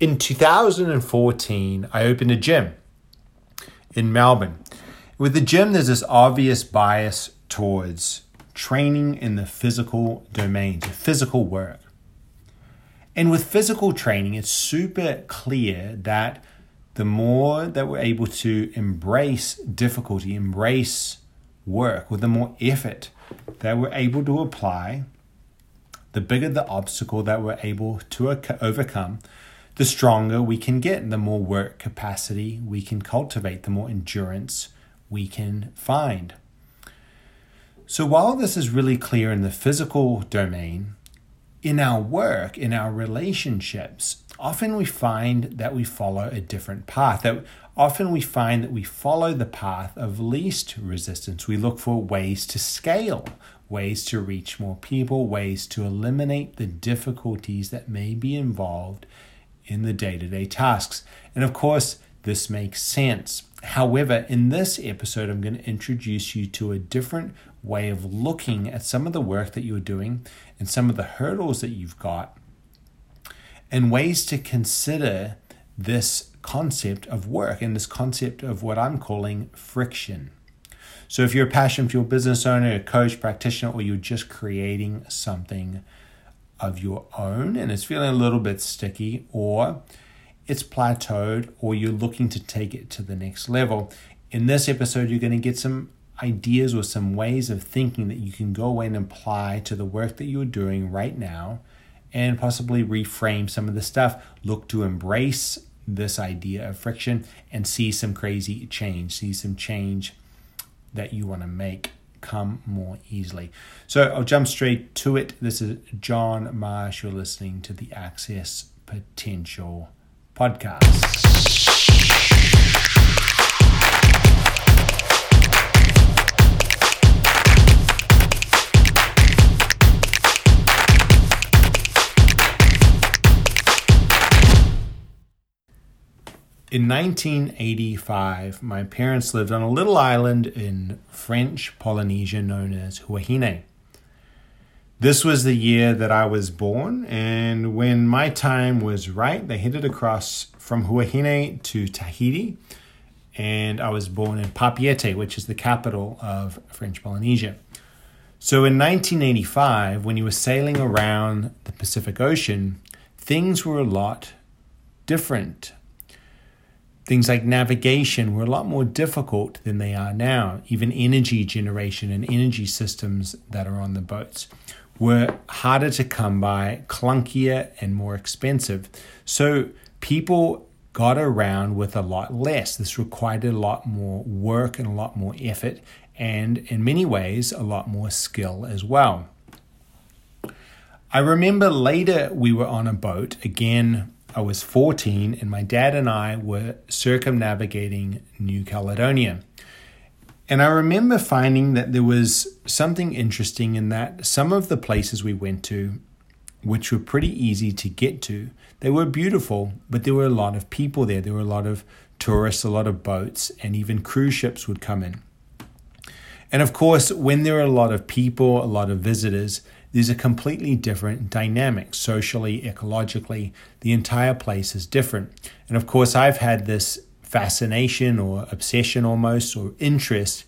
In 2014, I opened a gym in Melbourne. With the gym, there's this obvious bias towards training in the physical domain, physical work. And with physical training, it's super clear that the more that we're able to embrace difficulty, embrace work, with the more effort that we're able to apply, the bigger the obstacle that we're able to overcome, the stronger we can get, the more work capacity we can cultivate, the more endurance we can find. So, while this is really clear in the physical domain, in our work, in our relationships, often we find that we follow a different path. That often we find that we follow the path of least resistance. We look for ways to scale, ways to reach more people, ways to eliminate the difficulties that may be involved in the day to day tasks. And of course, this makes sense. However, in this episode, I'm going to introduce you to a different way of looking at some of the work that you're doing and some of the hurdles that you've got, and ways to consider this concept of work and this concept of what I'm calling friction. So, if you're a passion fuel business owner, a coach, practitioner, or you're just creating something of your own and it's feeling a little bit sticky, or it's plateaued, or you're looking to take it to the next level, in this episode, you're going to get some ideas or some ways of thinking that you can go away and apply to the work that you're doing right now and possibly reframe some of the stuff. Look to embrace this idea of friction and see some crazy change, see some change that you want to make come more easily. So I'll jump straight to it. This is John Marsh. You're listening to the Access Potential podcast. In 1985, my parents lived on a little island in French Polynesia known as Huahine. This was the year that I was born, and when my time was right, they headed across from Huahine to Tahiti, and I was born in Papeete, which is the capital of French Polynesia. So in 1985, when you were sailing around the Pacific Ocean, things were a lot different Things like navigation were a lot more difficult than they are now. Even energy generation and energy systems that are on the boats were harder to come by, clunkier, and more expensive. So people got around with a lot less. This required a lot more work and a lot more effort, and in many ways, a lot more skill as well. I remember later we were on a boat, again, I was 14 and my dad and I were circumnavigating New Caledonia. And I remember finding that there was something interesting in that some of the places we went to, which were pretty easy to get to, they were beautiful, but there were a lot of people there. There were a lot of tourists, a lot of boats, and even cruise ships would come in. And of course, when there are a lot of people, a lot of visitors, there's a completely different dynamic socially, ecologically. The entire place is different. And of course, I've had this fascination or obsession almost or interest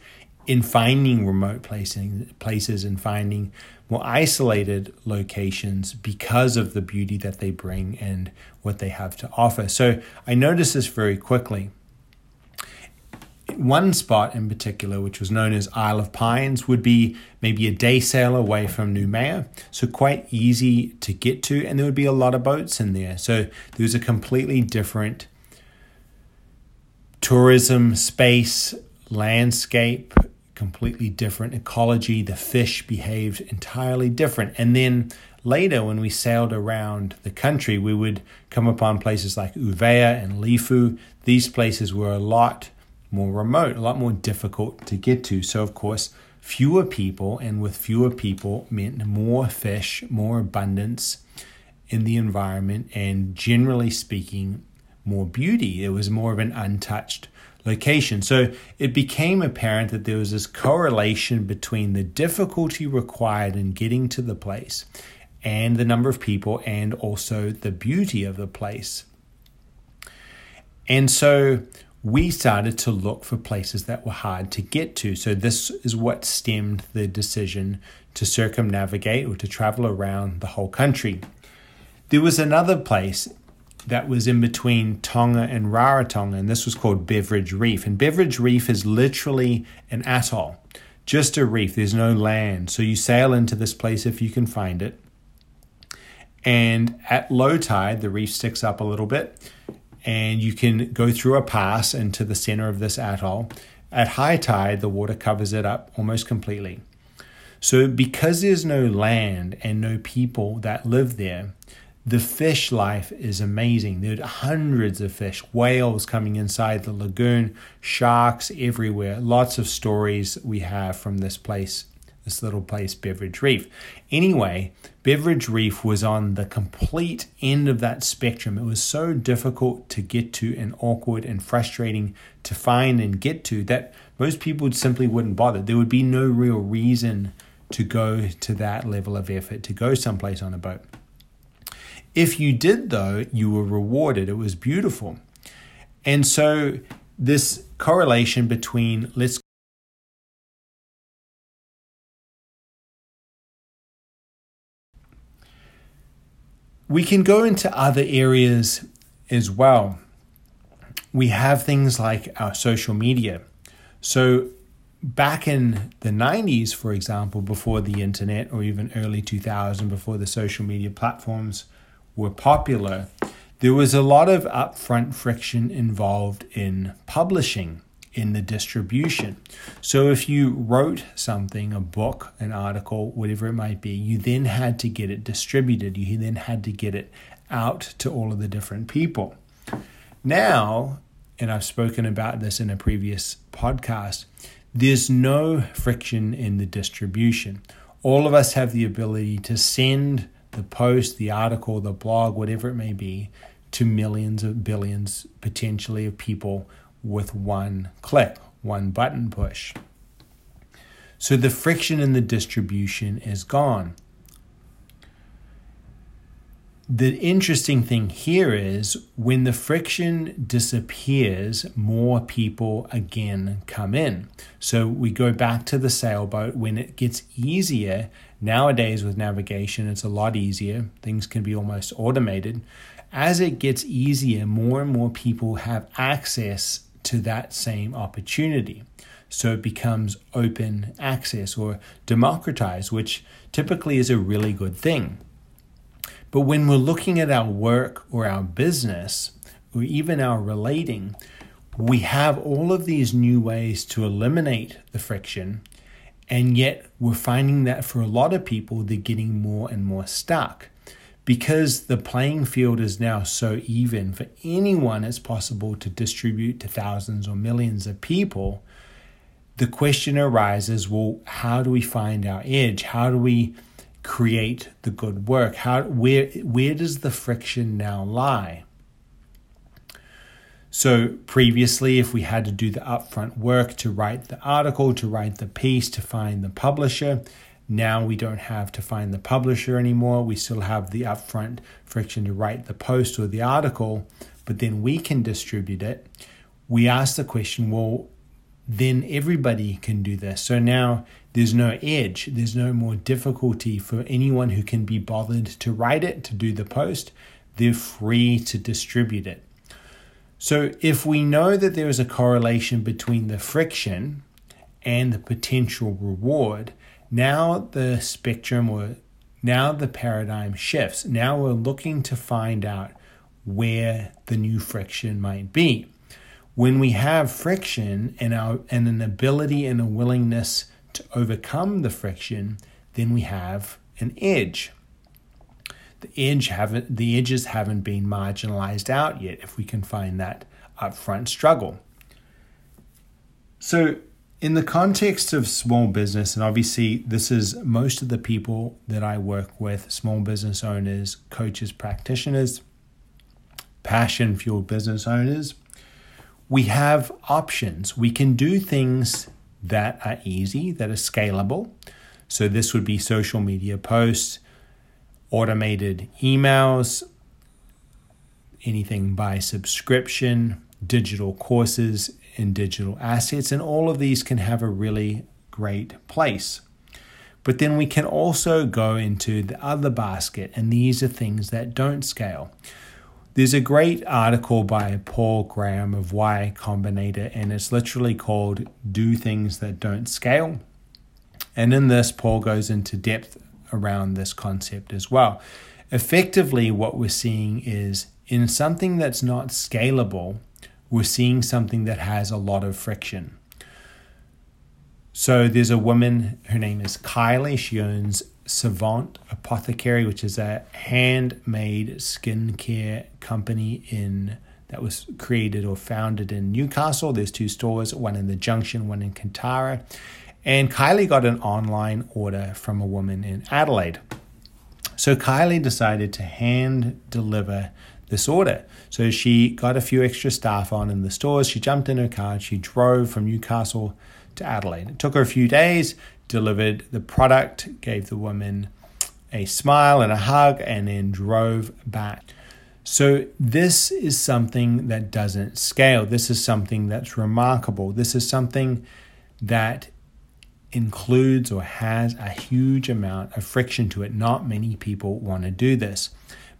in finding remote placing, places and finding more isolated locations because of the beauty that they bring and what they have to offer. So I noticed this very quickly one spot in particular, which was known as Isle of Pines, would be maybe a day sail away from Noumea, so quite easy to get to, and there would be a lot of boats in there. So there was a completely different tourism space, landscape, completely different ecology. The fish behaved entirely different. And then later, when we sailed around the country, we would come upon places like Uvea and Lifu. These places were a lot more remote, a lot more difficult to get to. So, of course, fewer people, and with fewer people meant more fish, more abundance in the environment, and generally speaking, more beauty. It was more of an untouched location. So it became apparent that there was this correlation between the difficulty required in getting to the place and the number of people and also the beauty of the place. And so we started to look for places that were hard to get to. So this is what stemmed the decision to circumnavigate or to travel around the whole country. There was another place that was in between Tonga and Rarotonga, and this was called Beveridge Reef. And Beveridge Reef is literally an atoll, just a reef. There's no land. So you sail into this place if you can find it. And at low tide, the reef sticks up a little bit, and you can go through a pass into the center of this atoll. At high tide, the water covers it up almost completely. So, because there's no land and no people that live there, the fish life is amazing. There are hundreds of fish, whales coming inside the lagoon, sharks everywhere. Lots of stories we have from this place, this little place, Beveridge Reef. Anyway, Beveridge Reef was on the complete end of that spectrum. It was so difficult to get to and awkward and frustrating to find and get to that most people simply wouldn't bother. There would be no real reason to go to that level of effort, to go someplace on a boat. If you did, though, you were rewarded. It was beautiful. And so, this correlation between let's we can go into other areas as well. We have things like our social media. So, back in the 90s, for example, before the internet, or even early 2000, before the social media platforms were popular, there was a lot of upfront friction involved in publishing, in the distribution. So if you wrote something, a book, an article, whatever it might be, you then had to get it distributed. You then had to get it out to all of the different people. Now, and I've spoken about this in a previous podcast, there's no friction in the distribution. All of us have the ability to send the post, the article, the blog, whatever it may be, to millions of billions potentially of people with one click, one button push. So the friction in the distribution is gone. The interesting thing here is when the friction disappears, more people again come in. So we go back to the sailboat when it gets easier Nowadays, with navigation, it's a lot easier. Things can be almost automated. As it gets easier, more and more people have access to that same opportunity. So it becomes open access or democratized, which typically is a really good thing. But when we're looking at our work or our business, or even our relating, we have all of these new ways to eliminate the friction and yet, we're finding that for a lot of people, they're getting more and more stuck. Because the playing field is now so even, for anyone it's possible to distribute to thousands or millions of people. The question arises well, how do we find our edge? How do we create the good work? How, where, where does the friction now lie? So previously, if we had to do the upfront work to write the article, to write the piece, to find the publisher, now we don't have to find the publisher anymore. We still have the upfront friction to write the post or the article, but then we can distribute it. We ask the question, well, then everybody can do this. So now there's no edge, there's no more difficulty for anyone who can be bothered to write it, to do the post. They're free to distribute it. So, if we know that there is a correlation between the friction and the potential reward, now the spectrum or now the paradigm shifts. Now we're looking to find out where the new friction might be. When we have friction and, our, and an ability and a willingness to overcome the friction, then we have an edge the edge haven't the edges haven't been marginalized out yet if we can find that upfront struggle. So in the context of small business, and obviously this is most of the people that I work with, small business owners, coaches, practitioners, passion fueled business owners, we have options. We can do things that are easy, that are scalable. So this would be social media posts, automated emails, anything by subscription, digital courses in digital assets, and all of these can have a really great place. But then we can also go into the other basket, and these are things that don't scale. There's a great article by Paul Graham of Y Combinator, and it's literally called Do Things That Don't Scale. And in this, Paul goes into depth around this concept as well. Effectively, what we're seeing is in something that's not scalable, we're seeing something that has a lot of friction. So there's a woman, her name is Kylie. She owns Savant Apothecary, which is a handmade skincare company in that was created or founded in Newcastle. There's two stores, one in the Junction, one in Kotara. And Kylie got an online order from a woman in Adelaide. So Kylie decided to hand deliver this order. So she got a few extra staff on in the stores. She jumped in her car. and She drove from Newcastle to Adelaide. It took her a few days, delivered the product, gave the woman a smile and a hug, and then drove back. So, this is something that doesn't scale. This is something that's remarkable. This is something that includes or has a huge amount of friction to it. Not many people want to do this.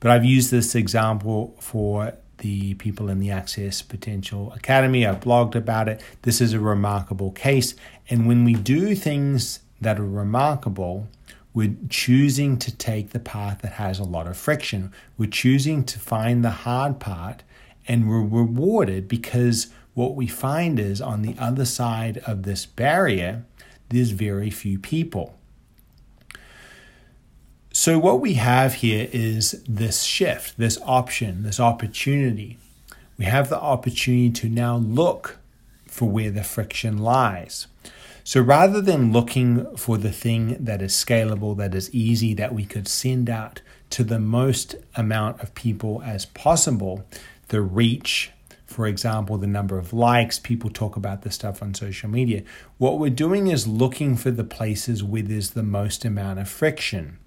But I've used this example for the people in the Access Potential Academy. I've blogged about it. This is a remarkable case. And when we do things that are remarkable, we're choosing to take the path that has a lot of friction. We're choosing to find the hard part and we're rewarded because what we find is on the other side of this barrier, there's very few people. So, what we have here is this shift, this option, this opportunity. We have the opportunity to now look for where the friction lies. So, rather than looking for the thing that is scalable, that is easy, that we could send out to the most amount of people as possible, the reach, for example, the number of likes, people talk about this stuff on social media. What we're doing is looking for the places where there's the most amount of friction.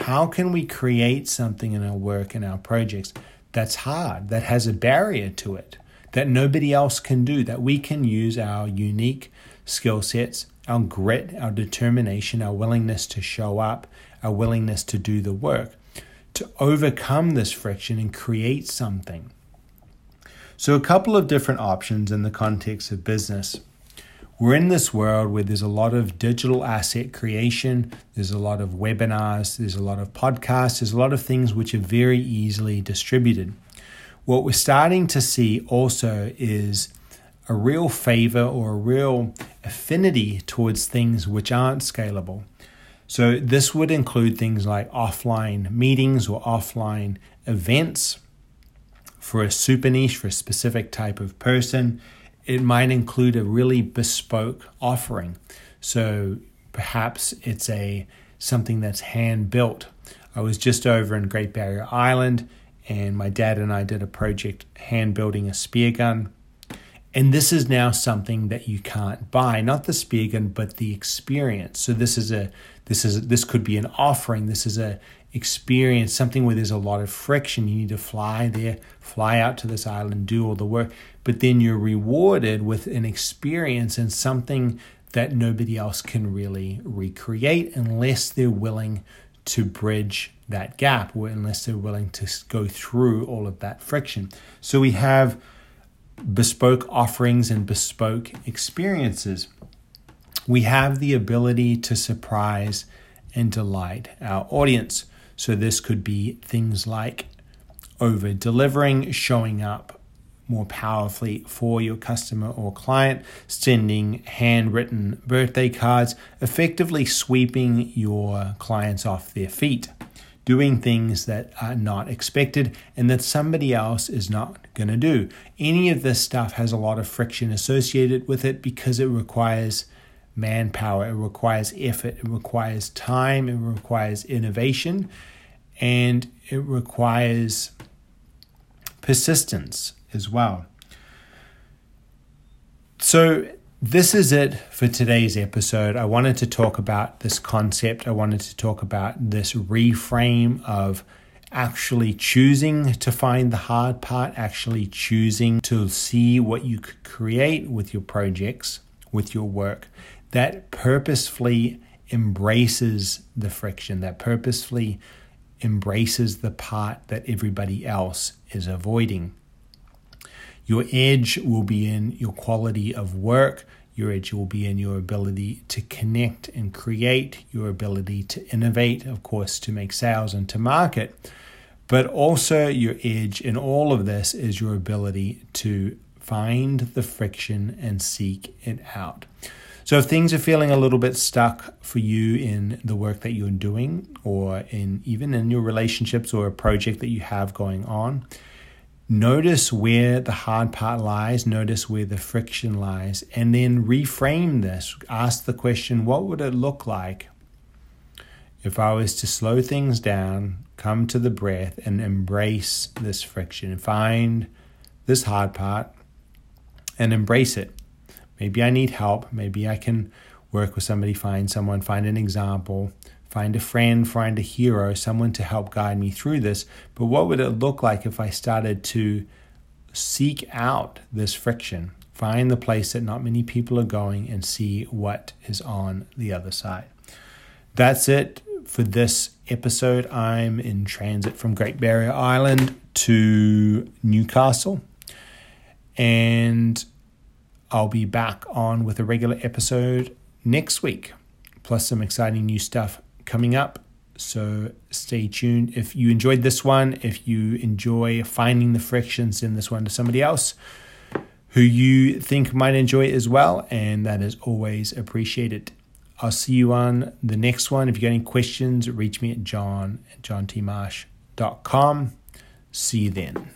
How can we create something in our work and our projects that's hard, that has a barrier to it, that nobody else can do, that we can use our unique skill sets, our grit, our determination, our willingness to show up, our willingness to do the work to overcome this friction and create something so, a couple of different options in the context of business. We're in this world where there's a lot of digital asset creation, there's a lot of webinars, there's a lot of podcasts, there's a lot of things which are very easily distributed. What we're starting to see also is a real favor or a real affinity towards things which aren't scalable. So, this would include things like offline meetings or offline events for a super niche, for a specific type of person. It might include a really bespoke offering. So perhaps it's a something that's hand built. I was just over in Great Barrier Island and my dad and I did a project hand building a spear gun. And this is now something that you can't buy, not the spear gun, but the experience. So this is a this is this could be an offering. This is a experience, something where there's a lot of friction. You need to fly there, fly out to this island, do all the work, but then you're rewarded with an experience and something that nobody else can really recreate unless they're willing to bridge that gap or unless they're willing to go through all of that friction. So we have bespoke offerings and bespoke experiences. We have the ability to surprise and delight our audience. So, this could be things like over delivering, showing up more powerfully for your customer or client, sending handwritten birthday cards, effectively sweeping your clients off their feet, doing things that are not expected and that somebody else is not going to do. Any of this stuff has a lot of friction associated with it because it requires manpower, it requires effort, it requires time, it requires innovation, and it requires persistence as well. So, this is it for today's episode. I wanted to talk about this concept. I wanted to talk about this reframe of actually choosing to find the hard part, actually choosing to see what you could create with your projects, with your work, that purposefully embraces the friction, that purposefully embraces the part that everybody else is avoiding. Your edge will be in your quality of work. Your edge will be in your ability to connect and create, your ability to innovate, of course, to make sales and to market. But also, your edge in all of this is your ability to find the friction and seek it out. So, if things are feeling a little bit stuck for you in the work that you're doing, or in even in your relationships or a project that you have going on, notice where the hard part lies, notice where the friction lies, and then reframe this. Ask the question what would it look like if I was to slow things down, come to the breath and embrace this friction, find this hard part and embrace it. Maybe I need help. Maybe I can work with somebody, find someone, find an example, find a friend, find a hero, someone to help guide me through this. But what would it look like if I started to seek out this friction, find the place that not many people are going, and see what is on the other side? That's it for this episode. I'm in transit from Great Barrier Island to Newcastle. And I'll be back on with a regular episode next week, plus some exciting new stuff coming up. So stay tuned. If you enjoyed this one, if you enjoy finding the frictions in this one to somebody else who you think might enjoy it as well, and that is always appreciated. I'll see you on the next one. If you got any questions, reach me at john at johntmarsh.com. See you then.